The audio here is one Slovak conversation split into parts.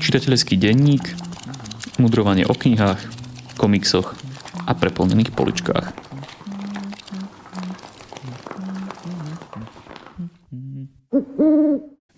Čitateľský denník, mudrovanie o knihách, komiksoch a preplnených poličkách.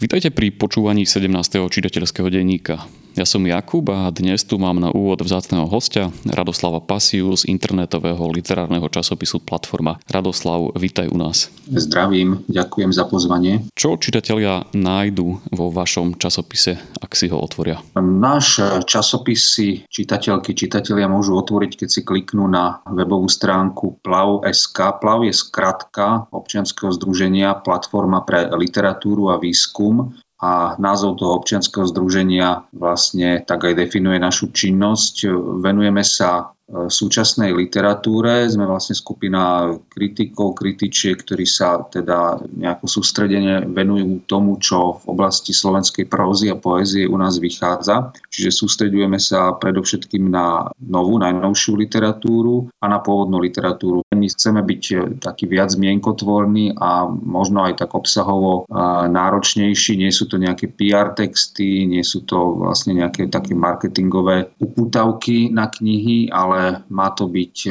Vítajte pri počúvaní 17. čitateľského denníka. Ja som Jakub a dnes tu mám na úvod vzácného hostia Radoslava Pasiu z internetového literárneho časopisu Platforma. Radoslav, vítaj u nás. Zdravím, ďakujem za pozvanie. Čo čitatelia nájdu vo vašom časopise, ak si ho otvoria? Náš časopis si čitateľky, čitatelia môžu otvoriť, keď si kliknú na webovú stránku PLAV.sk. PLAV je skratka občianskeho združenia Platforma pre literatúru a výskum a názov toho občianského združenia vlastne tak aj definuje našu činnosť. Venujeme sa súčasnej literatúre. Sme vlastne skupina kritikov, kritičiek, ktorí sa teda nejako sústredene venujú tomu, čo v oblasti slovenskej prózy a poézie u nás vychádza. Čiže sústredujeme sa predovšetkým na novú, najnovšiu literatúru a na pôvodnú literatúru. My chceme byť taký viac mienkotvorný a možno aj tak obsahovo náročnejší. Nie sú to nejaké PR texty, nie sú to vlastne nejaké také marketingové upútavky na knihy, ale má to byť e,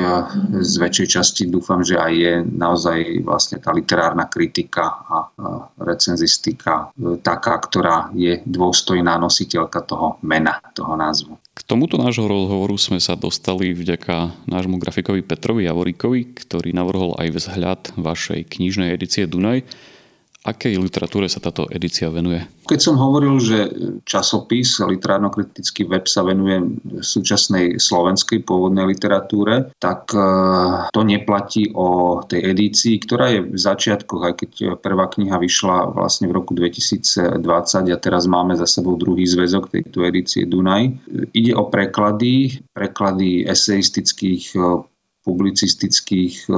z väčšej časti, dúfam, že aj je naozaj vlastne tá literárna kritika a recenzistika e, taká, ktorá je dôstojná nositeľka toho mena, toho názvu. K tomuto nášho rozhovoru sme sa dostali vďaka nášmu grafikovi Petrovi Javoríkovi, ktorý navrhol aj vzhľad vašej knižnej edície Dunaj. Akej literatúre sa táto edícia venuje? Keď som hovoril, že časopis, literárno-kritický web sa venuje súčasnej slovenskej pôvodnej literatúre, tak e, to neplatí o tej edícii, ktorá je v začiatkoch, aj keď prvá kniha vyšla vlastne v roku 2020 a teraz máme za sebou druhý zväzok tejto edície Dunaj. Ide o preklady, preklady eseistických e, publicistických e,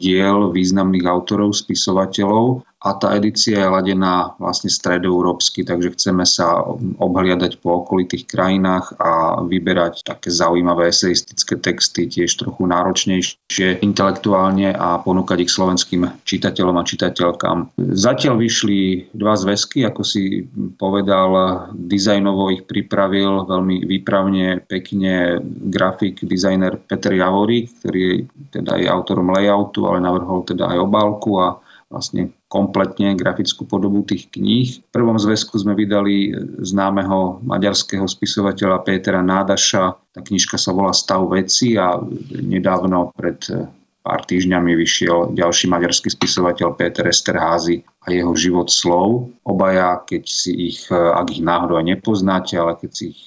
diel významných autorov, spisovateľov a tá edícia je ladená vlastne stredoeurópsky, takže chceme sa obhliadať po okolitých krajinách a vyberať také zaujímavé eseistické texty, tiež trochu náročnejšie intelektuálne a ponúkať ich slovenským čitateľom a čitateľkám. Zatiaľ vyšli dva zväzky, ako si povedal, dizajnovo ich pripravil veľmi výpravne, pekne grafik, dizajner Petr Javorík, ktorý je, teda je autorom layoutu, ale navrhol teda aj obálku a vlastne kompletne grafickú podobu tých kníh. V prvom zväzku sme vydali známeho maďarského spisovateľa Pétera Nádaša. Tá knižka sa volá Stav veci a nedávno pred pár týždňami vyšiel ďalší maďarský spisovateľ Peter Esterházy a jeho život slov. Obaja, keď si ich, ak ich náhodou aj nepoznáte, ale keď si ich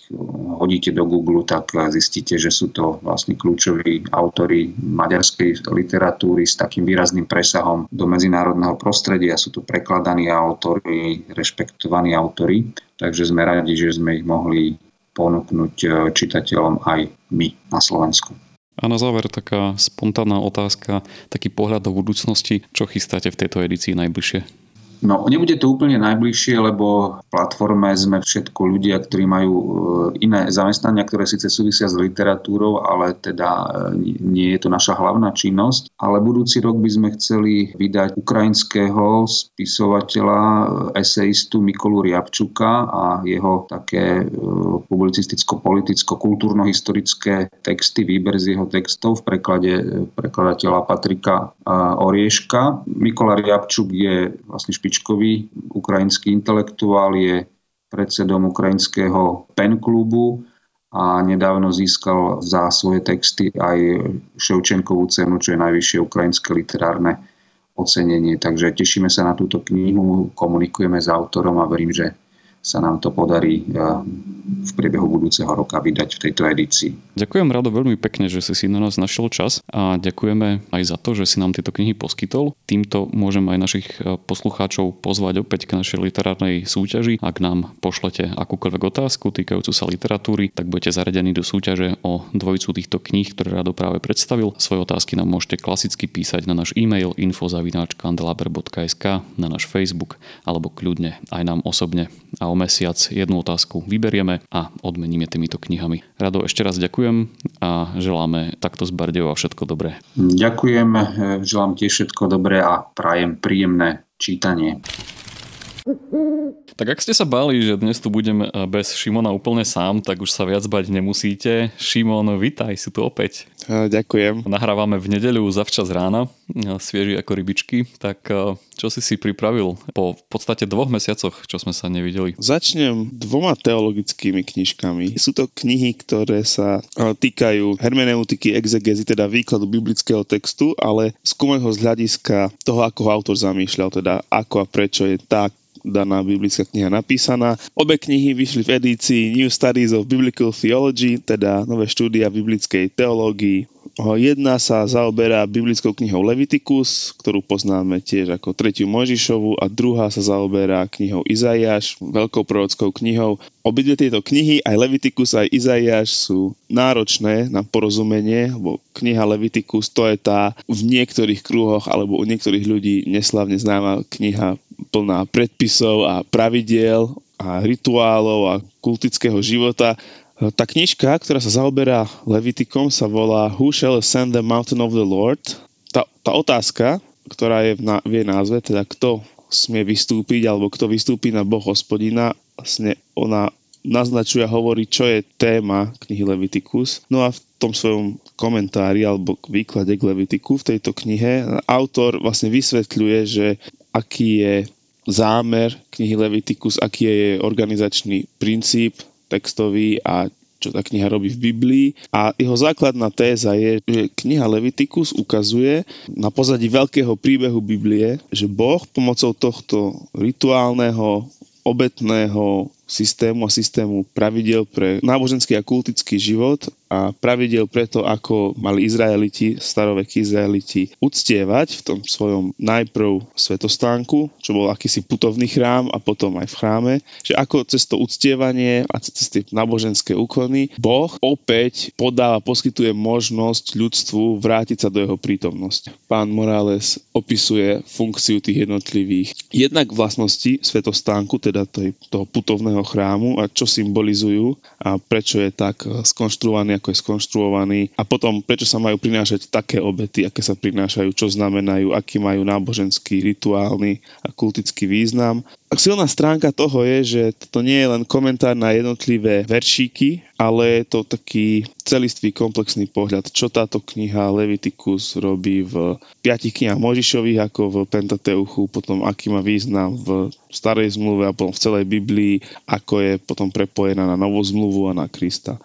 hodíte do Google, tak zistíte, že sú to vlastne kľúčoví autory maďarskej literatúry s takým výrazným presahom do medzinárodného prostredia. Sú to prekladaní autory, rešpektovaní autory. Takže sme radi, že sme ich mohli ponúknuť čitateľom aj my na Slovensku. A na záver taká spontánna otázka, taký pohľad do budúcnosti, čo chystáte v tejto edícii najbližšie? No, nebude to úplne najbližšie, lebo v platforme sme všetko ľudia, ktorí majú e, iné zamestnania, ktoré síce súvisia s literatúrou, ale teda e, nie je to naša hlavná činnosť. Ale budúci rok by sme chceli vydať ukrajinského spisovateľa, e, eseistu Mikolu Riabčuka a jeho také publicisticko-politicko-kultúrno-historické texty, výber z jeho textov v preklade prekladateľa Patrika Orieška. Mikola Riabčuk je vlastne špič špičkový ukrajinský intelektuál, je predsedom ukrajinského pen klubu a nedávno získal za svoje texty aj Ševčenkovú cenu, čo je najvyššie ukrajinské literárne ocenenie. Takže tešíme sa na túto knihu, komunikujeme s autorom a verím, že sa nám to podarí eh, v priebehu budúceho roka vydať v tejto edícii. Ďakujem Rado veľmi pekne, že si si na nás našiel čas a ďakujeme aj za to, že si nám tieto knihy poskytol. Týmto môžem aj našich eh, poslucháčov pozvať opäť k našej literárnej súťaži. Ak nám pošlete akúkoľvek otázku týkajúcu sa literatúry, tak budete zaradení do súťaže o dvojicu týchto kníh, ktoré Rado práve predstavil. Svoje otázky nám môžete klasicky písať na náš e-mail infozavináčkandelaber.sk, na náš Facebook alebo kľudne aj nám osobne. A o mesiac jednu otázku vyberieme a odmeníme týmito knihami. Rado, ešte raz ďakujem a želáme takto z Bardejova všetko dobré. Ďakujem, želám tiež všetko dobré a prajem príjemné čítanie. Tak ak ste sa báli, že dnes tu budem bez Šimona úplne sám, tak už sa viac bať nemusíte. Šimon, vitaj, si tu opäť. Ďakujem. Nahrávame v nedeľu zavčas rána, svieži ako rybičky. Tak čo si si pripravil po v podstate dvoch mesiacoch, čo sme sa nevideli? Začnem dvoma teologickými knižkami. Sú to knihy, ktoré sa týkajú hermeneutiky, exegezy, teda výkladu biblického textu, ale skúmajú ho z hľadiska toho, ako ho autor zamýšľal, teda ako a prečo je tak daná biblická kniha napísaná. Obe knihy vyšli v edícii New Studies of Biblical Theology, teda nové štúdia biblickej teológii. Jedna sa zaoberá biblickou knihou Leviticus, ktorú poznáme tiež ako tretiu Možišovu a druhá sa zaoberá knihou Izaiáš, veľkou prorockou knihou. Obidve tieto knihy, aj Leviticus, aj Izaiáš sú náročné na porozumenie, lebo kniha Leviticus to je tá v niektorých kruhoch alebo u niektorých ľudí neslavne známa kniha plná predpisov a pravidiel a rituálov a kultického života. Tá knižka, ktorá sa zaoberá Levitikom, sa volá Who shall ascend the mountain of the Lord? Tá, tá otázka, ktorá je v, na, v jej názve, teda kto smie vystúpiť alebo kto vystúpi na Boh hospodina, vlastne ona naznačuje a hovorí, čo je téma knihy Leviticus. No a v tom svojom komentári alebo výklade k Levitiku v tejto knihe autor vlastne vysvetľuje, že aký je zámer knihy Leviticus, aký je jej organizačný princíp textový a čo tá kniha robí v Biblii. A jeho základná téza je, že kniha Leviticus ukazuje na pozadí veľkého príbehu Biblie, že Boh pomocou tohto rituálneho, obetného systému a systému pravidel pre náboženský a kultický život a pravidel preto, ako mali Izraeliti, starovekí Izraeliti, uctievať v tom svojom najprv svetostánku, čo bol akýsi putovný chrám a potom aj v chráme, že ako cez to uctievanie a cez tie náboženské úkony Boh opäť podáva, poskytuje možnosť ľudstvu vrátiť sa do jeho prítomnosti. Pán Morales opisuje funkciu tých jednotlivých jednak vlastností svetostánku, teda toho putovného chrámu a čo symbolizujú a prečo je tak skonštruovaný, ako je skonštruovaný a potom prečo sa majú prinášať také obety, aké sa prinášajú, čo znamenajú, aký majú náboženský, rituálny a kultický význam. Silná stránka toho je, že to nie je len komentár na jednotlivé veršíky, ale je to taký celistvý komplexný pohľad, čo táto kniha Leviticus robí v piatich knihách Možišových, ako v Pentateuchu, potom aký má význam v starej zmluve a potom v celej Biblii, ako je potom prepojená na novú zmluvu a na Krista.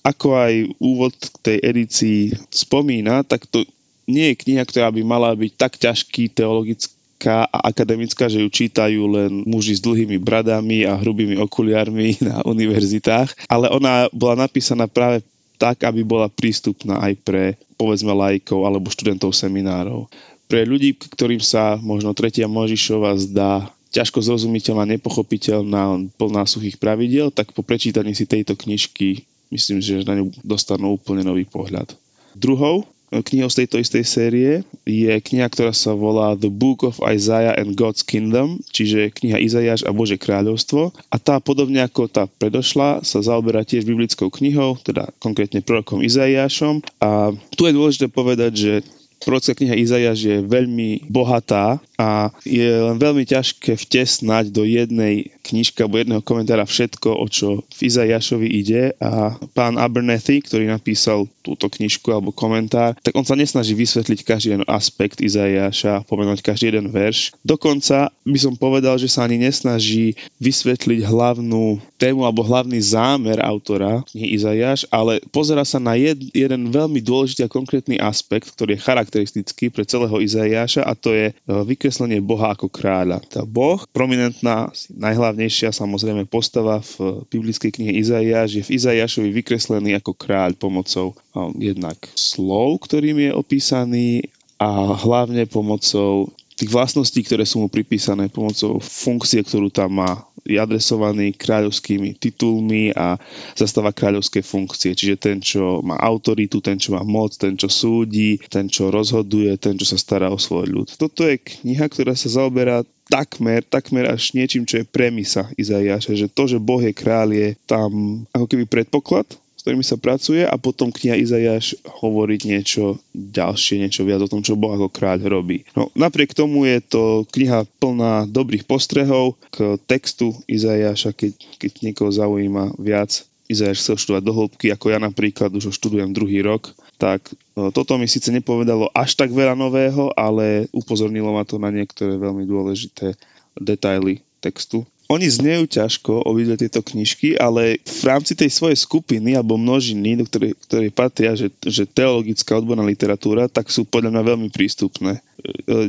Ako aj úvod k tej edícii spomína, tak to nie je kniha, ktorá by mala byť tak ťažký teologický taká akademická, že ju čítajú len muži s dlhými bradami a hrubými okuliarmi na univerzitách, ale ona bola napísaná práve tak, aby bola prístupná aj pre povedzme lajkov alebo študentov seminárov. Pre ľudí, ktorým sa možno tretia Možišova zdá ťažko zrozumiteľná, nepochopiteľná, plná suchých pravidiel, tak po prečítaní si tejto knižky myslím, že na ňu dostanú úplne nový pohľad. Druhou knihou z tejto istej série je kniha, ktorá sa volá The Book of Isaiah and God's Kingdom, čiže kniha Izaiáš a Bože kráľovstvo. A tá podobne ako tá predošla sa zaoberá tiež biblickou knihou, teda konkrétne prorokom Izaiášom. A tu je dôležité povedať, že Prorocká kniha Izajaš je veľmi bohatá a je len veľmi ťažké vtesnať do jednej knižky alebo jedného komentára všetko, o čo v Izajašovi ide a pán Abernethy, ktorý napísal túto knižku alebo komentár, tak on sa nesnaží vysvetliť každý jeden aspekt Izajaša, pomenovať každý jeden verš. Dokonca by som povedal, že sa ani nesnaží vysvetliť hlavnú tému alebo hlavný zámer autora knihy Izajaš, ale pozera sa na jed, jeden veľmi dôležitý a konkrétny aspekt, ktorý je charakter charakteristický pre celého Izaiáša a to je e, vykreslenie Boha ako kráľa. Tá Boh, prominentná, najhlavnejšia samozrejme postava v biblickej knihe Izaiáš, je v Izaiášovi vykreslený ako kráľ pomocou jednak slov, ktorým je opísaný a hlavne pomocou tých vlastností, ktoré sú mu pripísané pomocou funkcie, ktorú tam má je adresovaný kráľovskými titulmi a zastáva kráľovské funkcie. Čiže ten, čo má autoritu, ten, čo má moc, ten, čo súdi, ten, čo rozhoduje, ten, čo sa stará o svoj ľud. Toto je kniha, ktorá sa zaoberá takmer, takmer až niečím, čo je premisa Izaiáša, že to, že Boh je kráľ, je tam ako keby predpoklad, ktorými sa pracuje a potom kniha Izajáš hovoriť niečo ďalšie, niečo viac o tom, čo Boh ako kráľ robí. No, napriek tomu je to kniha plná dobrých postrehov k textu Izajáša, keď, keď niekoho zaujíma viac. Izajáš chcel študovať do hĺbky, ako ja napríklad už ho študujem druhý rok, tak e, toto mi síce nepovedalo až tak veľa nového, ale upozornilo ma to na niektoré veľmi dôležité detaily textu. Oni znejú ťažko obidve tieto knižky, ale v rámci tej svojej skupiny alebo množiny, do ktorej, ktorej patria, že, že teologická odborná literatúra, tak sú podľa mňa veľmi prístupné. E,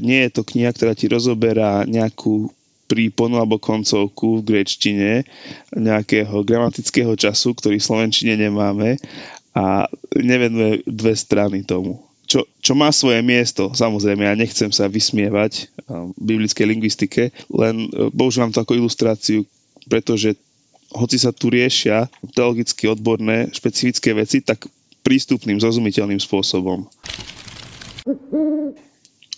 nie je to kniha, ktorá ti rozoberá nejakú príponu alebo koncovku v grečtine nejakého gramatického času, ktorý v slovenčine nemáme a nevenuje dve strany tomu čo, čo má svoje miesto. Samozrejme, ja nechcem sa vysmievať biblickej lingvistike, len uh, používam to ako ilustráciu, pretože hoci sa tu riešia teologicky odborné špecifické veci, tak prístupným, zrozumiteľným spôsobom.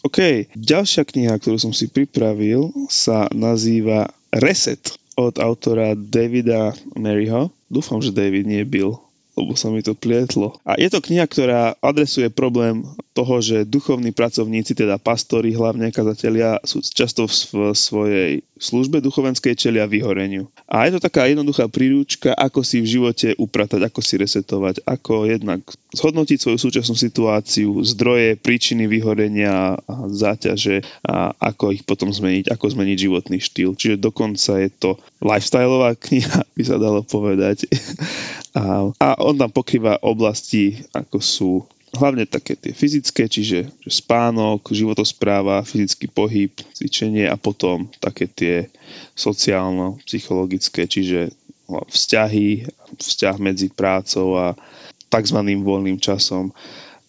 OK, ďalšia kniha, ktorú som si pripravil, sa nazýva Reset od autora Davida Maryho. Dúfam, že David nie Bill lebo sa mi to plietlo. A je to kniha, ktorá adresuje problém toho, že duchovní pracovníci, teda pastori, hlavne kazatelia, sú často v svojej službe duchovenskej čelia vyhoreniu. A je to taká jednoduchá príručka, ako si v živote upratať, ako si resetovať, ako jednak zhodnotiť svoju súčasnú situáciu, zdroje, príčiny vyhorenia a záťaže a ako ich potom zmeniť, ako zmeniť životný štýl. Čiže dokonca je to lifestyleová kniha, by sa dalo povedať. A, a on tam pokrýva oblasti, ako sú hlavne také tie fyzické, čiže spánok, životospráva, fyzický pohyb, cvičenie a potom také tie sociálno-psychologické, čiže vzťahy, vzťah medzi prácou a tzv. voľným časom.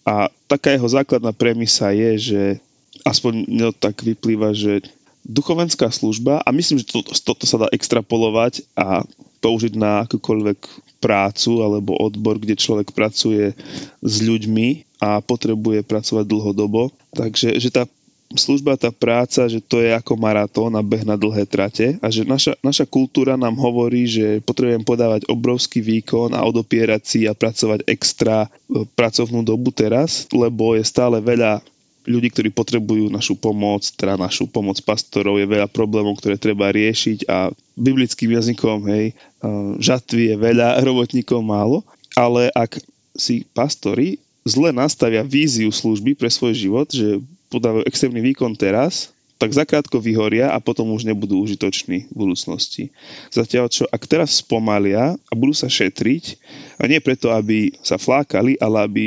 A taká jeho základná premisa je, že aspoň no, tak vyplýva, že duchovenská služba, a myslím, že toto, toto sa dá extrapolovať a použiť na akúkoľvek prácu alebo odbor, kde človek pracuje s ľuďmi a potrebuje pracovať dlhodobo. Takže že tá služba, tá práca, že to je ako maratón a beh na dlhé trate a že naša, naša kultúra nám hovorí, že potrebujem podávať obrovský výkon a odopierať si a pracovať extra e, pracovnú dobu teraz, lebo je stále veľa ľudí, ktorí potrebujú našu pomoc, teda našu pomoc pastorov, je veľa problémov, ktoré treba riešiť a biblickým jazykom, hej, žatvy je veľa, robotníkov málo, ale ak si pastori zle nastavia víziu služby pre svoj život, že podávajú extrémny výkon teraz, tak zakrátko vyhoria a potom už nebudú užitoční v budúcnosti. Zatiaľ čo ak teraz spomalia a budú sa šetriť, a nie preto, aby sa flákali, ale aby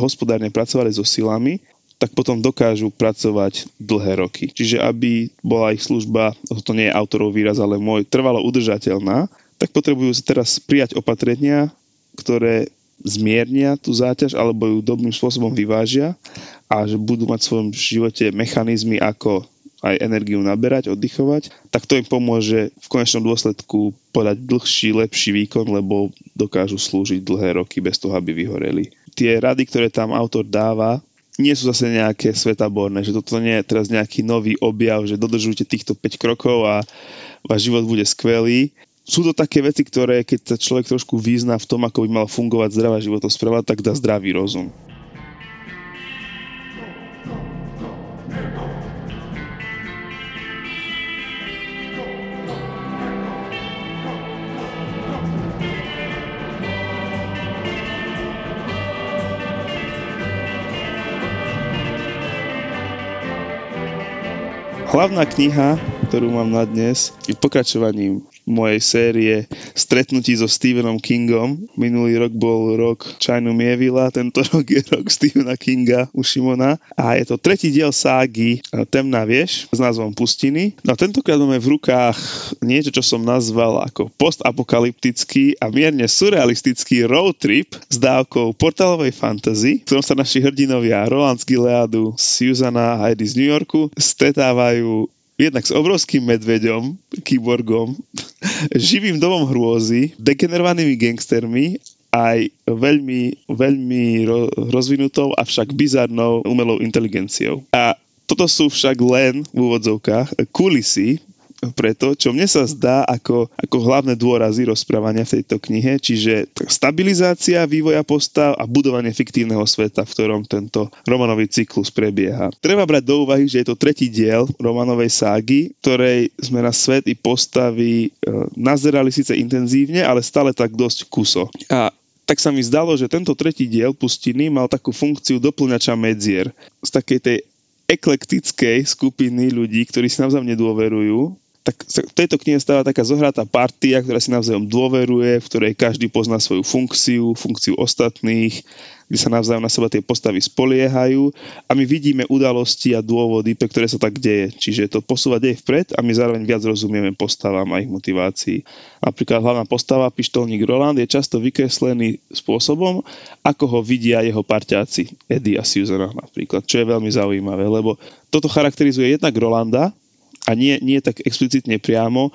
hospodárne pracovali so silami, tak potom dokážu pracovať dlhé roky. Čiže aby bola ich služba, to nie je autorov výraz, ale môj, trvalo udržateľná, tak potrebujú teraz prijať opatrenia, ktoré zmiernia tú záťaž alebo ju dobrým spôsobom vyvážia a že budú mať v svojom živote mechanizmy, ako aj energiu naberať, oddychovať, tak to im pomôže v konečnom dôsledku podať dlhší, lepší výkon, lebo dokážu slúžiť dlhé roky bez toho, aby vyhoreli. Tie rady, ktoré tam autor dáva, nie sú zase nejaké svetaborné, že toto nie je teraz nejaký nový objav, že dodržujte týchto 5 krokov a váš život bude skvelý. Sú to také veci, ktoré keď sa človek trošku význa v tom, ako by mal fungovať zdravá životospráva, tak dá zdravý rozum. Hlavná kniha, ktorú mám na dnes, je pokračovaním mojej série stretnutí so Stephenom Kingom. Minulý rok bol rok Chinu Mievila, tento rok je rok Stephena Kinga u Šimona a je to tretí diel ságy e, Temná vieš s názvom Pustiny. No a tentokrát máme v rukách niečo, čo som nazval ako postapokalyptický a mierne surrealistický road trip s dávkou portálovej fantasy, v ktorom sa naši hrdinovia Roland z Gileadu, Susanna a Heidi z New Yorku stretávajú jednak s obrovským medveďom, kyborgom, živým domom hrôzy, degenerovanými gangstermi aj veľmi, veľmi rozvinutou, avšak bizarnou umelou inteligenciou. A toto sú však len v úvodzovkách kulisy preto, čo mne sa zdá ako, ako hlavné dôrazy rozprávania v tejto knihe, čiže stabilizácia vývoja postav a budovanie fiktívneho sveta, v ktorom tento romanový cyklus prebieha. Treba brať do úvahy, že je to tretí diel romanovej ságy, ktorej sme na svet i postavy e, nazerali síce intenzívne, ale stále tak dosť kuso. A tak sa mi zdalo, že tento tretí diel Pustiny mal takú funkciu doplňača medzier. Z takej tej eklektickej skupiny ľudí, ktorí si navzájom nedôverujú, tak v tejto knihe stáva taká zohratá partia, ktorá si navzájom dôveruje, v ktorej každý pozná svoju funkciu, funkciu ostatných, kde sa navzájom na seba tie postavy spoliehajú a my vidíme udalosti a dôvody, pre ktoré sa tak deje. Čiže to posúva dej vpred a my zároveň viac rozumieme postavám a ich motivácii. Napríklad hlavná postava, pištolník Roland, je často vykreslený spôsobom, ako ho vidia jeho parťáci, Eddie a Susan napríklad, čo je veľmi zaujímavé, lebo toto charakterizuje jednak Rolanda, a nie, nie tak explicitne priamo,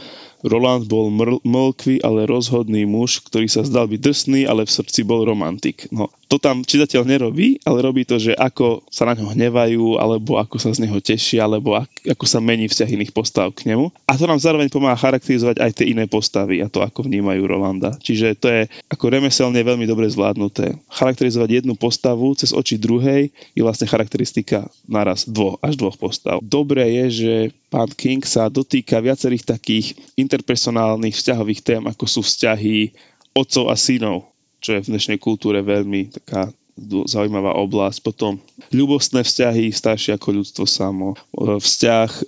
Roland bol mr- mlkvý, ale rozhodný muž, ktorý sa zdal byť drsný, ale v srdci bol romantik. No, to tam čitateľ nerobí, ale robí to, že ako sa na ňo hnevajú, alebo ako sa z neho teší, alebo ak, ako sa mení vzťah iných postav k nemu. A to nám zároveň pomáha charakterizovať aj tie iné postavy a to, ako vnímajú Rolanda. Čiže to je ako remeselne veľmi dobre zvládnuté. Charakterizovať jednu postavu cez oči druhej je vlastne charakteristika naraz dvoch až dvoch postav. Dobré je, že pán King sa dotýka viacerých takých interpersonálnych vzťahových tém, ako sú vzťahy otcov a synov, čo je v dnešnej kultúre veľmi taká zaujímavá oblasť. Potom ľubostné vzťahy, staršie ako ľudstvo samo, vzťah e,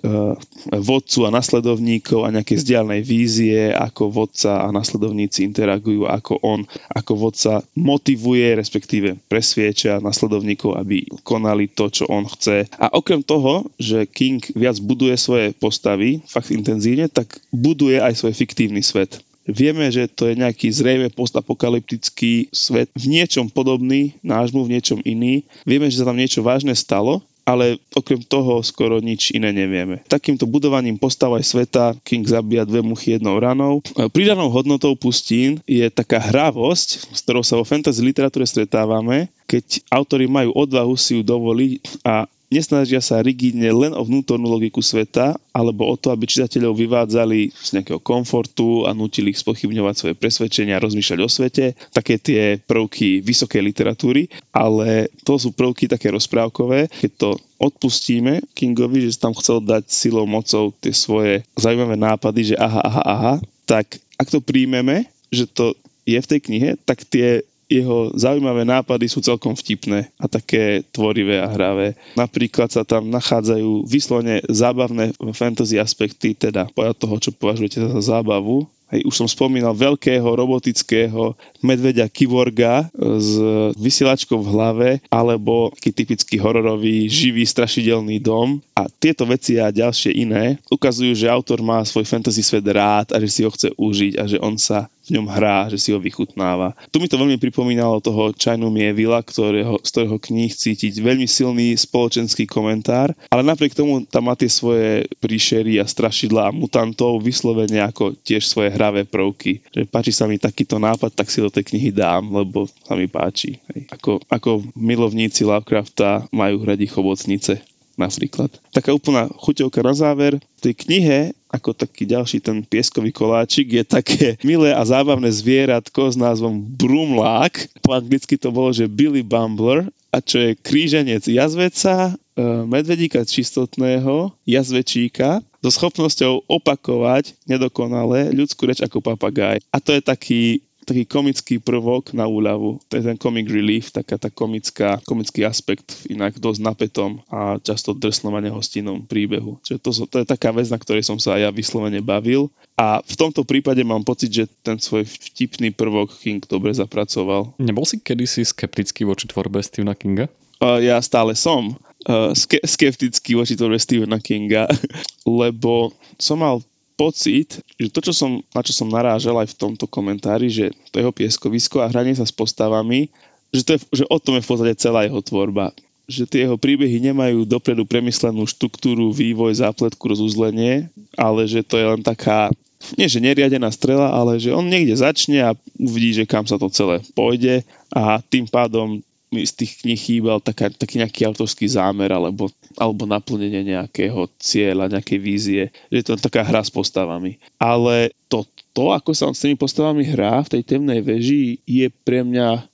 vodcu a nasledovníkov a nejaké vzdialnej vízie, ako vodca a nasledovníci interagujú, ako on, ako vodca motivuje, respektíve presvieča nasledovníkov, aby konali to, čo on chce. A okrem toho, že King viac buduje svoje postavy, fakt intenzívne, tak buduje aj svoj fiktívny svet Vieme, že to je nejaký zrejme postapokalyptický svet, v niečom podobný nášmu, v niečom iný. Vieme, že sa tam niečo vážne stalo, ale okrem toho skoro nič iné nevieme. Takýmto budovaním postav aj sveta King zabíja dve muchy jednou ranou. Pridanou hodnotou pustín je taká hravosť, s ktorou sa vo fantasy literatúre stretávame, keď autori majú odvahu si ju dovoliť a nesnažia sa rigidne len o vnútornú logiku sveta, alebo o to, aby čitateľov vyvádzali z nejakého komfortu a nutili ich spochybňovať svoje presvedčenia, rozmýšľať o svete, také tie prvky vysokej literatúry, ale to sú prvky také rozprávkové, keď to odpustíme Kingovi, že tam chcel dať silou, mocou tie svoje zaujímavé nápady, že aha, aha, aha, tak ak to príjmeme, že to je v tej knihe, tak tie jeho zaujímavé nápady sú celkom vtipné a také tvorivé a hravé. Napríklad sa tam nachádzajú vyslovene zábavné fantasy aspekty, teda podľa toho, čo považujete za zábavu, Hej, už som spomínal veľkého robotického medveďa Kivorga s vysielačkou v hlave alebo taký typický hororový živý strašidelný dom a tieto veci a ďalšie iné ukazujú, že autor má svoj fantasy svet rád a že si ho chce užiť a že on sa ňom hrá, že si ho vychutnáva. Tu mi to veľmi pripomínalo toho Čajnu Mievila, ktorého, z ktorého kníh cítiť veľmi silný spoločenský komentár, ale napriek tomu tam má tie svoje príšery a strašidla a mutantov vyslovene ako tiež svoje hravé prvky. Že páči sa mi takýto nápad, tak si do tej knihy dám, lebo sa mi páči. Hej. Ako, ako milovníci Lovecrafta majú hradi chobotnice napríklad. Taká úplná chuťovka na záver. V tej knihe, ako taký ďalší ten pieskový koláčik, je také milé a zábavné zvieratko s názvom Brumlák. Po anglicky to bolo, že Billy Bumbler, a čo je kríženec jazveca, e, medvedíka čistotného, jazvečíka, so schopnosťou opakovať nedokonale ľudskú reč ako papagaj. A to je taký taký komický prvok na úľavu. To je ten comic relief, taká tá komická, komický aspekt v inak dosť napätom a často drsnom a nehostinnom príbehu. Čiže to, to je taká vec, na ktorej som sa aj ja vyslovene bavil. A v tomto prípade mám pocit, že ten svoj vtipný prvok King dobre zapracoval. Nebol si kedysi skeptický voči tvorbe Stephena Kinga? Uh, ja stále som uh, ske- skeptický voči tvorbe Stephena Kinga, lebo som mal pocit, že to, čo som, na čo som narážal aj v tomto komentári, že to jeho pieskovisko a hranie sa s postavami, že, to je, že o tom je v podstate celá jeho tvorba. Že tie jeho príbehy nemajú dopredu premyslenú štruktúru, vývoj, zápletku, rozuzlenie, ale že to je len taká, nie že neriadená strela, ale že on niekde začne a uvidí, že kam sa to celé pôjde a tým pádom mi z tých kníh chýbal taká, taký nejaký autorský zámer alebo, alebo naplnenie nejakého cieľa, nejakej vízie. Je to taká hra s postavami. Ale to, to, ako sa on s tými postavami hrá v tej temnej veži, je pre mňa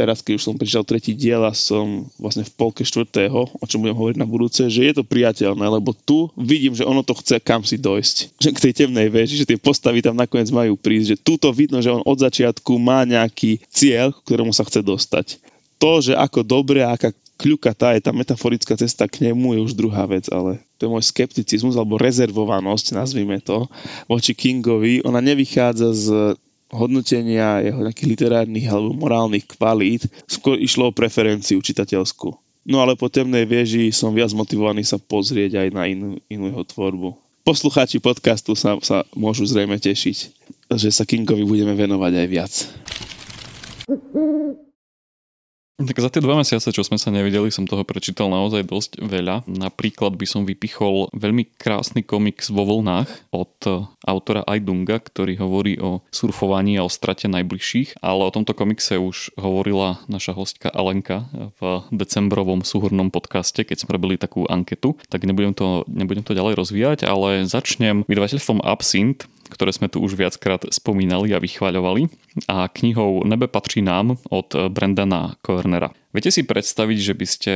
teraz, keď už som prišiel tretí diel a som vlastne v polke štvrtého, o čom budem hovoriť na budúce, že je to priateľné, lebo tu vidím, že ono to chce kam si dojsť. Že k tej temnej veži, že tie postavy tam nakoniec majú prísť, že túto vidno, že on od začiatku má nejaký cieľ, k ktorému sa chce dostať. To, že ako dobre a aká kľukatá je tá metaforická cesta k nemu, je už druhá vec, ale to je môj skepticizmus alebo rezervovanosť, nazvime to, voči Kingovi. Ona nevychádza z hodnotenia jeho nejakých literárnych alebo morálnych kvalít, skôr išlo o preferenciu čitateľskú. No ale po temnej vieži som viac motivovaný sa pozrieť aj na inú, inú jeho tvorbu. Poslucháči podcastu sa, sa môžu zrejme tešiť, že sa Kingovi budeme venovať aj viac. Tak za tie dva mesiace, čo sme sa nevideli, som toho prečítal naozaj dosť veľa. Napríklad by som vypichol veľmi krásny komiks vo vlnách od autora Aidunga, ktorý hovorí o surfovaní a o strate najbližších, ale o tomto komikse už hovorila naša hostka Alenka v decembrovom súhrnom podcaste, keď sme robili takú anketu, tak nebudem to, nebudem to ďalej rozvíjať, ale začnem vydavateľstvom Absint, ktoré sme tu už viackrát spomínali a vychváľovali a knihou Nebe patrí nám od Brendana Koernera. Viete si predstaviť, že by ste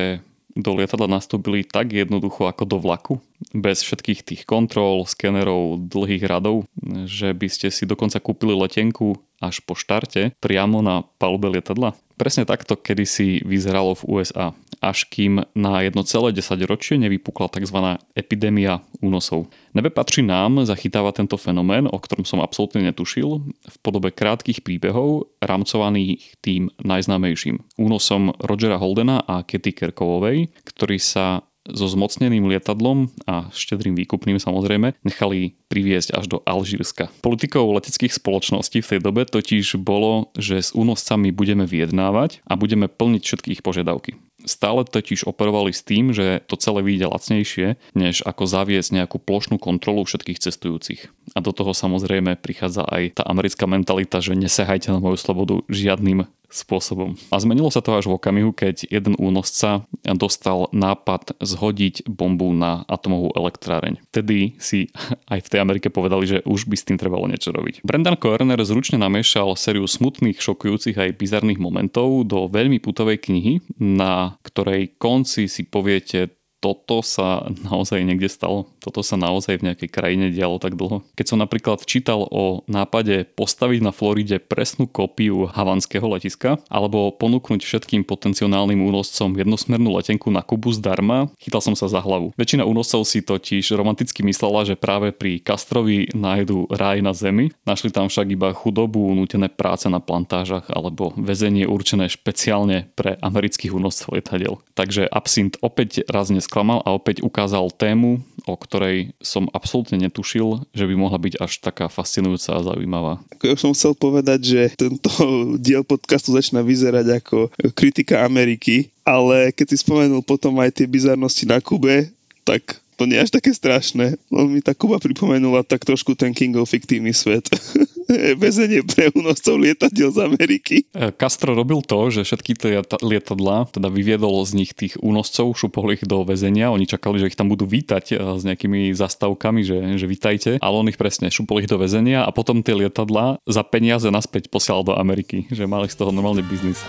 do lietadla nastúpili tak jednoducho ako do vlaku, bez všetkých tých kontrol, skenerov, dlhých radov, že by ste si dokonca kúpili letenku až po štarte priamo na palube lietadla? Presne takto kedysi vyzeralo v USA, až kým na jedno celé 10 ročie nevypukla tzv. epidémia únosov. Nebe patrí nám zachytáva tento fenomén, o ktorom som absolútne netušil, v podobe krátkých príbehov, rámcovaných tým najznámejším. Únosom Rogera Holdena a Katy Kerkovovej, ktorý sa so zmocneným lietadlom a štedrým výkupným samozrejme nechali priviesť až do Alžírska. Politikou leteckých spoločností v tej dobe totiž bolo, že s únoscami budeme vyjednávať a budeme plniť všetky ich požiadavky. Stále totiž operovali s tým, že to celé vyjde lacnejšie, než ako zaviesť nejakú plošnú kontrolu všetkých cestujúcich. A do toho samozrejme prichádza aj tá americká mentalita, že nesahajte na moju slobodu žiadnym spôsobom. A zmenilo sa to až v okamihu, keď jeden únosca dostal nápad zhodiť bombu na atomovú elektráreň. Vtedy si aj v tej Amerike povedali, že už by s tým trebalo niečo robiť. Brendan Koerner zručne namiešal sériu smutných, šokujúcich aj bizarných momentov do veľmi putovej knihy, na ktorej konci si poviete, toto sa naozaj niekde stalo. Toto sa naozaj v nejakej krajine dialo tak dlho. Keď som napríklad čítal o nápade postaviť na Floride presnú kópiu havanského letiska alebo ponúknuť všetkým potenciálnym únoscom jednosmernú letenku na Kubu zdarma, chytal som sa za hlavu. Väčšina únoscov si totiž romanticky myslela, že práve pri Castrovi nájdu ráj na zemi. Našli tam však iba chudobu, nútené práce na plantážach alebo väzenie určené špeciálne pre amerických únoscov lietadiel. Takže Absint opäť raz nesklamal a opäť ukázal tému, o ktorej som absolútne netušil, že by mohla byť až taká fascinujúca a zaujímavá. Ja som chcel povedať, že tento diel podcastu začína vyzerať ako kritika Ameriky, ale keď si spomenul potom aj tie bizarnosti na Kube, tak to nie je až také strašné. No mi tá Kuba pripomenula tak trošku ten Kingov fiktívny svet. Vezenie pre únoscov lietadiel z Ameriky. E, Castro robil to, že všetky tie lietadla, teda vyviedol z nich tých únoscov, šupol ich do väzenia, oni čakali, že ich tam budú vítať e, s nejakými zastavkami, že, že vítajte, ale on ich presne šupol ich do väzenia a potom tie lietadla za peniaze naspäť posielal do Ameriky, že mali z toho normálny biznis.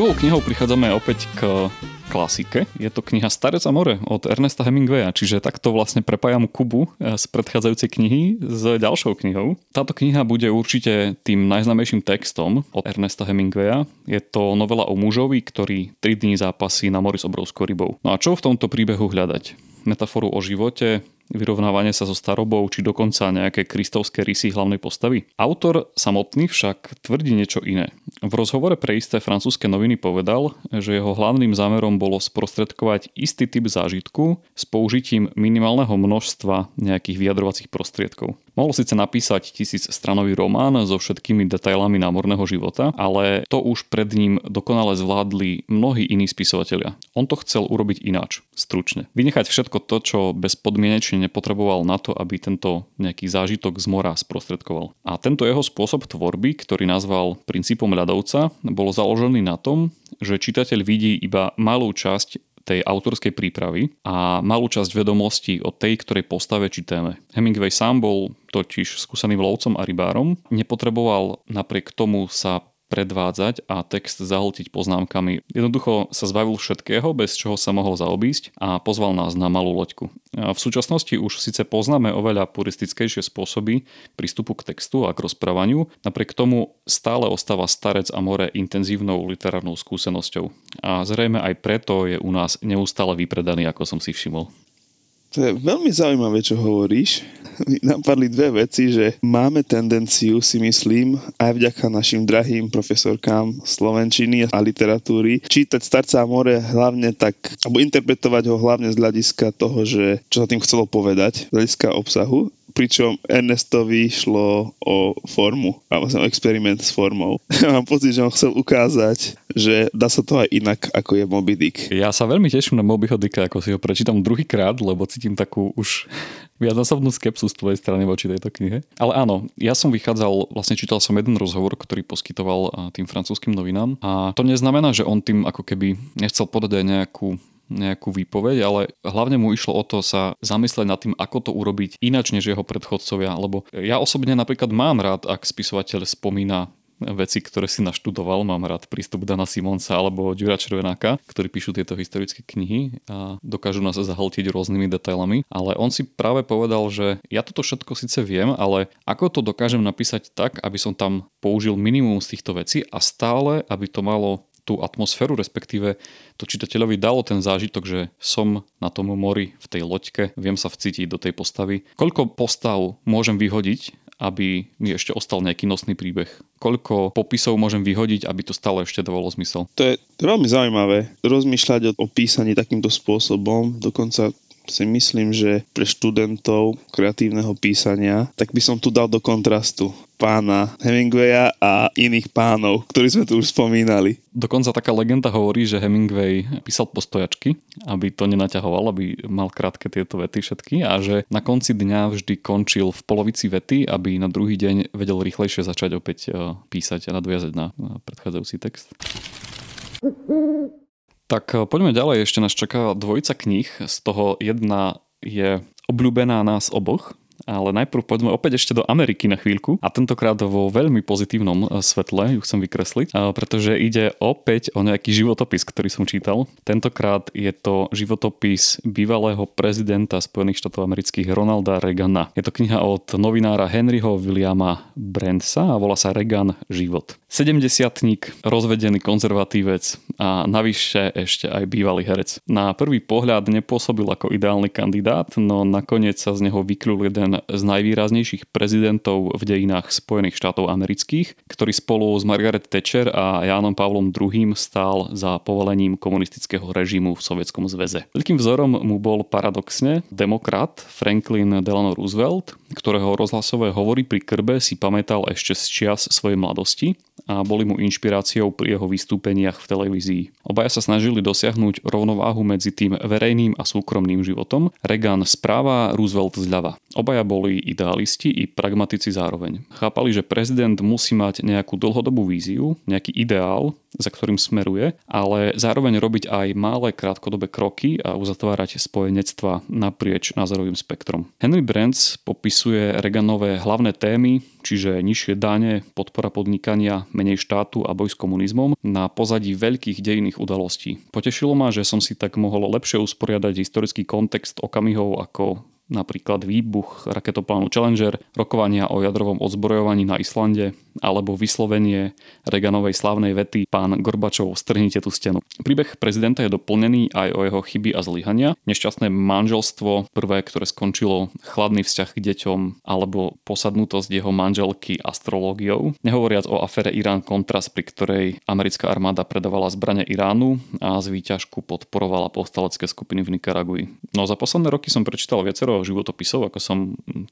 Druhou knihou prichádzame opäť k klasike. Je to kniha Starec a more od Ernesta Hemingwaya, čiže takto vlastne prepájam Kubu z predchádzajúcej knihy s ďalšou knihou. Táto kniha bude určite tým najznamejším textom od Ernesta Hemingwaya. Je to novela o mužovi, ktorý 3 dní zápasí na mori s obrovskou rybou. No a čo v tomto príbehu hľadať? Metaforu o živote, vyrovnávanie sa so starobou či dokonca nejaké kristovské rysy hlavnej postavy. Autor samotný však tvrdí niečo iné. V rozhovore pre isté francúzske noviny povedal, že jeho hlavným zámerom bolo sprostredkovať istý typ zážitku s použitím minimálneho množstva nejakých vyjadrovacích prostriedkov. Mohol síce napísať tisíc stranový román so všetkými detailami námorného života, ale to už pred ním dokonale zvládli mnohí iní spisovatelia. On to chcel urobiť ináč, stručne. Vynechať všetko to, čo bezpodmienečne nepotreboval na to, aby tento nejaký zážitok z mora sprostredkoval. A tento jeho spôsob tvorby, ktorý nazval princípom ľadovca, bol založený na tom, že čitateľ vidí iba malú časť tej autorskej prípravy a malú časť vedomostí o tej, ktorej postave či téme. Hemingway sám bol totiž skúseným lovcom a rybárom. Nepotreboval napriek tomu sa predvádzať a text zahltiť poznámkami. Jednoducho sa zbavil všetkého, bez čoho sa mohol zaobísť a pozval nás na malú loďku. V súčasnosti už síce poznáme oveľa puristickejšie spôsoby prístupu k textu a k rozprávaniu, napriek tomu stále ostáva starec a more intenzívnou literárnou skúsenosťou. A zrejme aj preto je u nás neustále vypredaný, ako som si všimol. To je veľmi zaujímavé, čo hovoríš. Napadli dve veci, že máme tendenciu, si myslím, aj vďaka našim drahým profesorkám slovenčiny a literatúry, čítať Starca a more hlavne tak, alebo interpretovať ho hlavne z hľadiska toho, že čo sa tým chcelo povedať, z hľadiska obsahu pričom Ernestovi šlo o formu, alebo som experiment s formou. Mám pocit, že on chcel ukázať, že dá sa to aj inak, ako je Moby Dick. Ja sa veľmi teším na Mobyho Dicka, ako si ho prečítam druhýkrát, lebo cítim takú už viacnásobnú skepsu z tvojej strany voči tejto knihe. Ale áno, ja som vychádzal, vlastne čítal som jeden rozhovor, ktorý poskytoval tým francúzským novinám a to neznamená, že on tým ako keby nechcel podať aj nejakú nejakú výpoveď, ale hlavne mu išlo o to sa zamyslieť nad tým, ako to urobiť inač než jeho predchodcovia, lebo ja osobne napríklad mám rád, ak spisovateľ spomína veci, ktoré si naštudoval. Mám rád prístup Dana Simonsa alebo Ďura Červenáka, ktorí píšu tieto historické knihy a dokážu nás zahltiť rôznymi detailami. Ale on si práve povedal, že ja toto všetko síce viem, ale ako to dokážem napísať tak, aby som tam použil minimum z týchto vecí a stále, aby to malo tú atmosféru, respektíve to čitateľovi dalo ten zážitok, že som na tom mori v tej loďke, viem sa vcítiť do tej postavy. Koľko postav môžem vyhodiť, aby mi ešte ostal nejaký nosný príbeh? Koľko popisov môžem vyhodiť, aby to stále ešte dávalo zmysel? To je veľmi zaujímavé rozmýšľať o, písaní takýmto spôsobom. Dokonca si myslím, že pre študentov kreatívneho písania, tak by som tu dal do kontrastu pána Hemingwaya a iných pánov, ktorí sme tu už spomínali. Dokonca taká legenda hovorí, že Hemingway písal postojačky, aby to nenaťahoval, aby mal krátke tieto vety všetky a že na konci dňa vždy končil v polovici vety, aby na druhý deň vedel rýchlejšie začať opäť eh, písať a nadviazať na predchádzajúci text. Tak eh, poďme ďalej, ešte nás čaká dvojica kníh, z toho jedna je obľúbená nás oboch, ale najprv poďme opäť ešte do Ameriky na chvíľku a tentokrát vo veľmi pozitívnom e, svetle ju chcem vykresliť, e, pretože ide opäť o nejaký životopis, ktorý som čítal. Tentokrát je to životopis bývalého prezidenta Spojených štátov amerických Ronalda Reagana. Je to kniha od novinára Henryho Williama Brentsa a volá sa Reagan život. 70 rozvedený konzervatívec a navyše ešte aj bývalý herec. Na prvý pohľad nepôsobil ako ideálny kandidát, no nakoniec sa z neho vyklul jeden z najvýraznejších prezidentov v dejinách Spojených štátov amerických, ktorý spolu s Margaret Thatcher a Jánom Pavlom II stál za povolením komunistického režimu v Sovietskom zväze. Veľkým vzorom mu bol paradoxne demokrat Franklin Delano Roosevelt, ktorého rozhlasové hovory pri krbe si pamätal ešte z čias svojej mladosti a boli mu inšpiráciou pri jeho vystúpeniach v televízii. Obaja sa snažili dosiahnuť rovnováhu medzi tým verejným a súkromným životom. Reagan správa, Roosevelt zľava. Obaja boli idealisti i pragmatici zároveň. Chápali, že prezident musí mať nejakú dlhodobú víziu, nejaký ideál, za ktorým smeruje, ale zároveň robiť aj malé krátkodobé kroky a uzatvárať spojenectva naprieč názorovým spektrom. Henry Brands popisuje Reaganové hlavné témy, čiže nižšie dane, podpora podnikania, menej štátu a boj s komunizmom na pozadí veľkých dejinných udalostí. Potešilo ma, že som si tak mohol lepšie usporiadať historický kontext okamihov ako napríklad výbuch raketoplánu Challenger, rokovania o jadrovom odzbrojovaní na Islande alebo vyslovenie Reaganovej slávnej vety pán Gorbačov, strhnite tú stenu. Príbeh prezidenta je doplnený aj o jeho chyby a zlyhania. Nešťastné manželstvo, prvé, ktoré skončilo chladný vzťah k deťom alebo posadnutosť jeho manželky astrológiou. Nehovoriac o afére Irán Contras, pri ktorej americká armáda predávala zbrane Iránu a z výťažku podporovala povstalecké skupiny v Nikaragui. No za posledné roky som prečítal viacero životopisov, ako som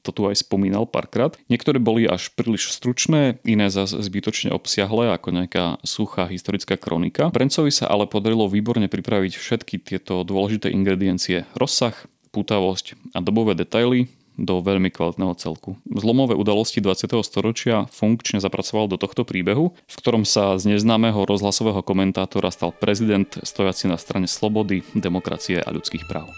to tu aj spomínal párkrát. Niektoré boli až príliš stručné, iné zase zbytočne obsiahle, ako nejaká suchá historická kronika. Brencovi sa ale podarilo výborne pripraviť všetky tieto dôležité ingrediencie. Rozsah, pútavosť a dobové detaily, do veľmi kvalitného celku. Zlomové udalosti 20. storočia funkčne zapracoval do tohto príbehu, v ktorom sa z neznámeho rozhlasového komentátora stal prezident stojaci na strane slobody, demokracie a ľudských práv.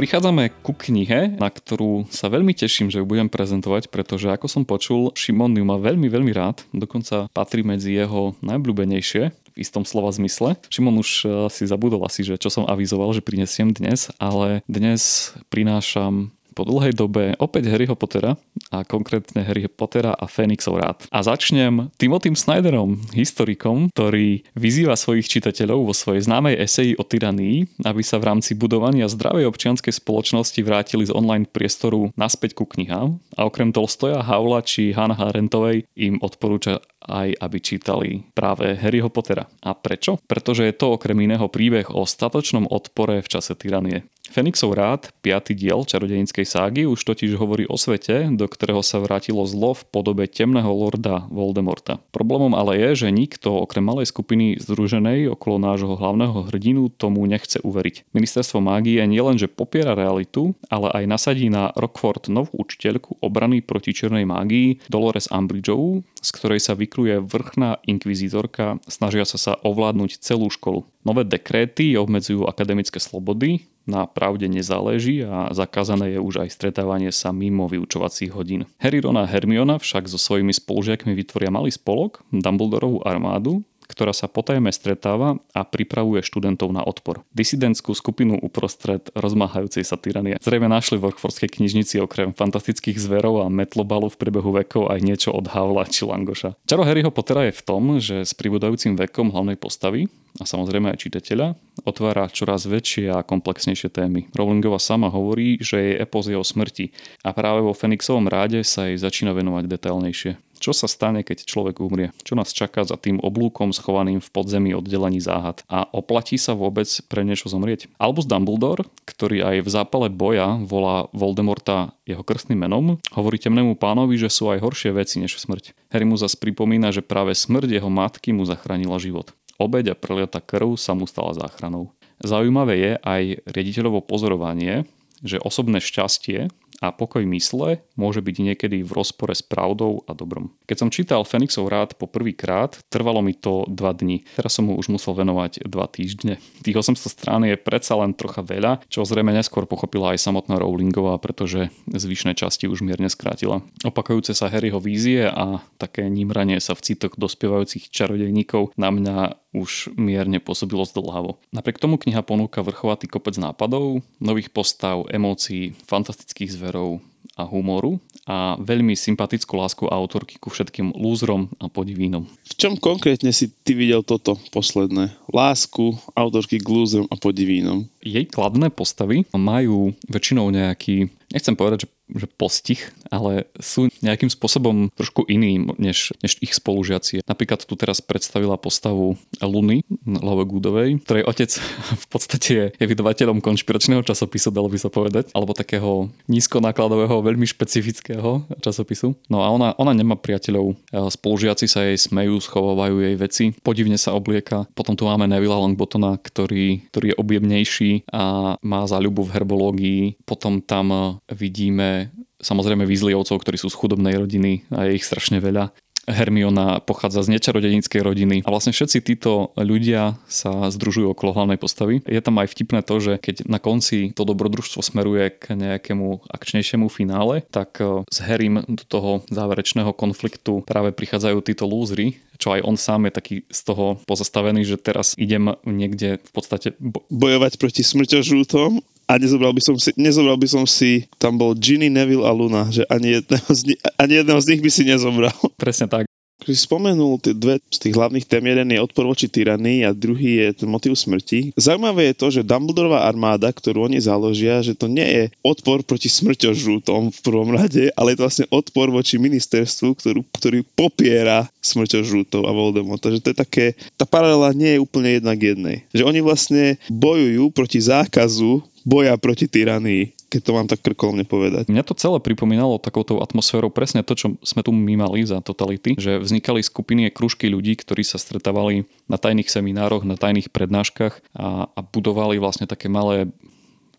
Prichádzame ku knihe, na ktorú sa veľmi teším, že ju budem prezentovať, pretože ako som počul, Šimon ju má veľmi, veľmi rád, dokonca patrí medzi jeho najobľúbenejšie v istom slova zmysle. Šimon už eh, si zabudol asi, že čo som avizoval, že prinesiem dnes, ale dnes prinášam po dlhej dobe opäť Harryho Pottera a konkrétne Harryho Pottera a Fénixov rád. A začnem Timothym Snyderom, historikom, ktorý vyzýva svojich čitateľov vo svojej známej eseji o tyranii, aby sa v rámci budovania zdravej občianskej spoločnosti vrátili z online priestoru naspäť ku knihám a okrem Tolstoja, Haula či Hannah Arentovej im odporúča aj aby čítali práve Harryho Pottera. A prečo? Pretože je to okrem iného príbeh o statočnom odpore v čase tyranie. Fenixov rád, piatý diel čarodejníckej ságy, už totiž hovorí o svete, do ktorého sa vrátilo zlo v podobe temného lorda Voldemorta. Problémom ale je, že nikto okrem malej skupiny združenej okolo nášho hlavného hrdinu tomu nechce uveriť. Ministerstvo mágie nielenže popiera realitu, ale aj nasadí na Rockford novú učiteľku obrany proti čiernej mágii Dolores Umbridgeovú, z ktorej sa vykluje vrchná inkvizítorka, snažia sa sa ovládnuť celú školu. Nové dekréty obmedzujú akademické slobody, na pravde nezáleží a zakázané je už aj stretávanie sa mimo vyučovacích hodín. Harry, Ron a Hermiona však so svojimi spolužiakmi vytvoria malý spolok, Dumbledorovú armádu, ktorá sa potajme stretáva a pripravuje študentov na odpor. Disidentskú skupinu uprostred rozmáhajúcej sa tyranie. Zrejme našli v Rockfordskej knižnici okrem fantastických zverov a metlobalu v priebehu vekov aj niečo od Havla či Langoša. Čaro Harryho Pottera je v tom, že s pribúdajúcim vekom hlavnej postavy a samozrejme aj čitateľa, otvára čoraz väčšie a komplexnejšie témy. Rowlingova sama hovorí, že jej epos je o smrti a práve vo Fenixovom ráde sa jej začína venovať detailnejšie. Čo sa stane, keď človek umrie? Čo nás čaká za tým oblúkom schovaným v podzemí oddelení záhad? A oplatí sa vôbec pre niečo zomrieť? Albus Dumbledore, ktorý aj v zápale boja volá Voldemorta jeho krstným menom, hovorí temnému pánovi, že sú aj horšie veci než smrť. Harry mu zase pripomína, že práve smrť jeho matky mu zachránila život. Obeď a preliata krv sa mu stala záchranou. Zaujímavé je aj riaditeľovo pozorovanie, že osobné šťastie a pokoj mysle môže byť niekedy v rozpore s pravdou a dobrom. Keď som čítal Fenixov rád po prvýkrát, trvalo mi to dva dni. Teraz som mu už musel venovať dva týždne. Tých 800 strán je predsa len trocha veľa, čo zrejme neskôr pochopila aj samotná Rowlingová, pretože zvyšné časti už mierne skrátila. Opakujúce sa Harryho vízie a také nímranie sa v citoch dospievajúcich čarodejníkov na mňa už mierne pôsobilo zdlhavo. Napriek tomu kniha ponúka vrchovatý kopec nápadov, nových postav, emócií, fantastických zverov a humoru a veľmi sympatickú lásku autorky ku všetkým lúzrom a podivínom. V čom konkrétne si ty videl toto posledné? Lásku autorky k lúzrom a podivínom? Jej kladné postavy majú väčšinou nejaký, nechcem povedať, že že postih, ale sú nejakým spôsobom trošku iný než, než ich spolužiaci. Napríklad tu teraz predstavila postavu Luny Lovegoodovej, ktorej otec v podstate je vydavateľom konšpiračného časopisu, dalo by sa povedať, alebo takého nízkonákladového, veľmi špecifického časopisu. No a ona, ona nemá priateľov. Spolužiaci sa jej smejú, schovávajú jej veci, podivne sa oblieka. Potom tu máme Nevilla Longbotona, ktorý, ktorý je objemnejší a má záľubu v herbológii. Potom tam vidíme samozrejme výzliovcov, ktorí sú z chudobnej rodiny a je ich strašne veľa. Hermiona pochádza z nečarodenickej rodiny a vlastne všetci títo ľudia sa združujú okolo hlavnej postavy. Je tam aj vtipné to, že keď na konci to dobrodružstvo smeruje k nejakému akčnejšiemu finále, tak e, s Harrym do toho záverečného konfliktu práve prichádzajú títo lúzry, čo aj on sám je taký z toho pozastavený, že teraz idem niekde v podstate... Bo- bojovať proti smrťožrútom a nezobral by som si, nezobral by som si, tam bol Ginny, Neville a Luna, že ani jedného z, nich, ani jedného z nich by si nezobral. Presne tak. Keď si spomenul tie dve z tých hlavných tém, jeden je odpor voči tyranii a druhý je ten motiv smrti. Zaujímavé je to, že Dumbledorová armáda, ktorú oni založia, že to nie je odpor proti smrťožrútom v prvom rade, ale je to vlastne odpor voči ministerstvu, ktorú, ktorý popiera smrťožrútov a Voldemorta. Že to je také, tá paralela nie je úplne jedna k jednej. Že oni vlastne bojujú proti zákazu boja proti tyranii keď to mám tak krkolomne povedať. Mňa to celé pripomínalo takouto atmosférou presne to, čo sme tu my mali za totality, že vznikali skupiny a kružky ľudí, ktorí sa stretávali na tajných seminároch, na tajných prednáškach a, a budovali vlastne také malé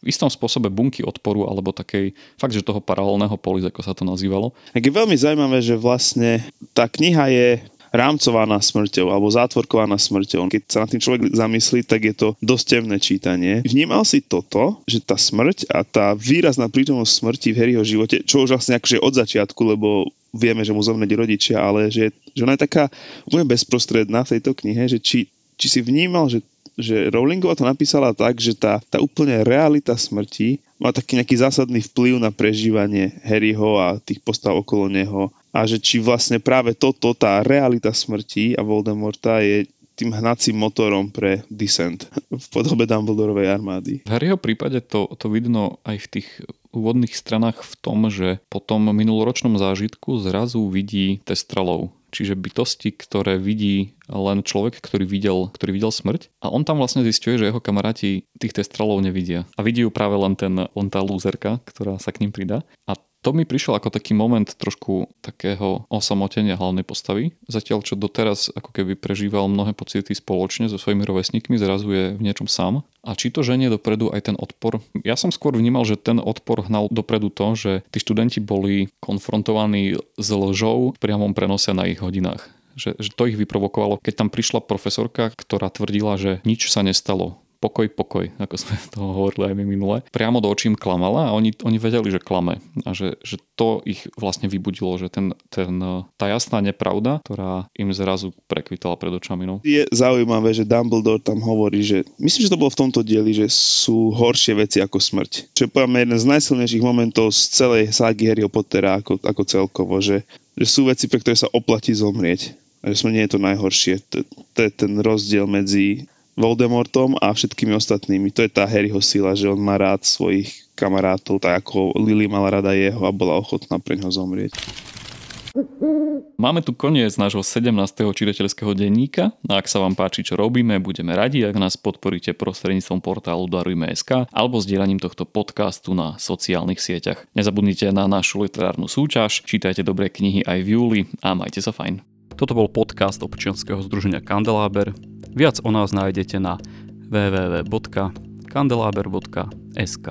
v istom spôsobe bunky odporu alebo takej fakt, že toho paralelného polis, ako sa to nazývalo. Tak je veľmi zaujímavé, že vlastne tá kniha je rámcovaná smrťou alebo zátvorkovaná smrťou. Keď sa na tým človek zamyslí, tak je to dosť temné čítanie. Vnímal si toto, že tá smrť a tá výrazná prítomnosť smrti v Harryho živote, čo už vlastne akože od začiatku, lebo vieme, že mu zomreli rodičia, ale že, že ona je taká úplne bezprostredná v tejto knihe, že či, či si vnímal, že že Rowlingova to napísala tak, že tá, tá úplne realita smrti má taký nejaký zásadný vplyv na prežívanie Harryho a tých postav okolo neho a že či vlastne práve toto, tá realita smrti a Voldemorta je tým hnacím motorom pre Descent v podobe Dumbledorovej armády. V Harryho prípade to, to vidno aj v tých úvodných stranách v tom, že po tom minuloročnom zážitku zrazu vidí testralov. Čiže bytosti, ktoré vidí len človek, ktorý videl, ktorý videl smrť. A on tam vlastne zistuje, že jeho kamaráti tých testralov nevidia. A vidí ju práve len, ten, len tá lúzerka, ktorá sa k ním pridá. A to mi prišiel ako taký moment trošku takého osamotenia hlavnej postavy. Zatiaľ, čo doteraz ako keby prežíval mnohé pocity spoločne so svojimi rovesníkmi, zrazu je v niečom sám. A či to ženie dopredu aj ten odpor? Ja som skôr vnímal, že ten odpor hnal dopredu to, že tí študenti boli konfrontovaní s lžou v priamom prenose na ich hodinách že, že to ich vyprovokovalo. Keď tam prišla profesorka, ktorá tvrdila, že nič sa nestalo, pokoj, pokoj, ako sme toho hovorili aj my minule, priamo do očím klamala a oni, oni vedeli, že klame a že, že to ich vlastne vybudilo, že ten, ten, tá jasná nepravda, ktorá im zrazu prekvitala pred očami. No. Je zaujímavé, že Dumbledore tam hovorí, že myslím, že to bolo v tomto dieli, že sú horšie veci ako smrť. Čo je poviem jeden z najsilnejších momentov z celej ságy Harryho Pottera ako, ako celkovo, že, že sú veci, pre ktoré sa oplatí zomrieť. A že smrť nie je to najhoršie. To je ten rozdiel medzi Voldemortom a všetkými ostatnými. To je tá Harryho sila, že on má rád svojich kamarátov, tak ako Lily mala rada jeho a bola ochotná pre ňo zomrieť. Máme tu koniec nášho 17. čitateľského denníka. A ak sa vám páči, čo robíme, budeme radi, ak nás podporíte prostredníctvom portálu Darujme.sk alebo sdielaním tohto podcastu na sociálnych sieťach. Nezabudnite na našu literárnu súťaž, čítajte dobré knihy aj v júli a majte sa fajn. Toto bol podcast občianskeho združenia Kandeláber. Viac o nás nájdete na www.kandelaber.sk.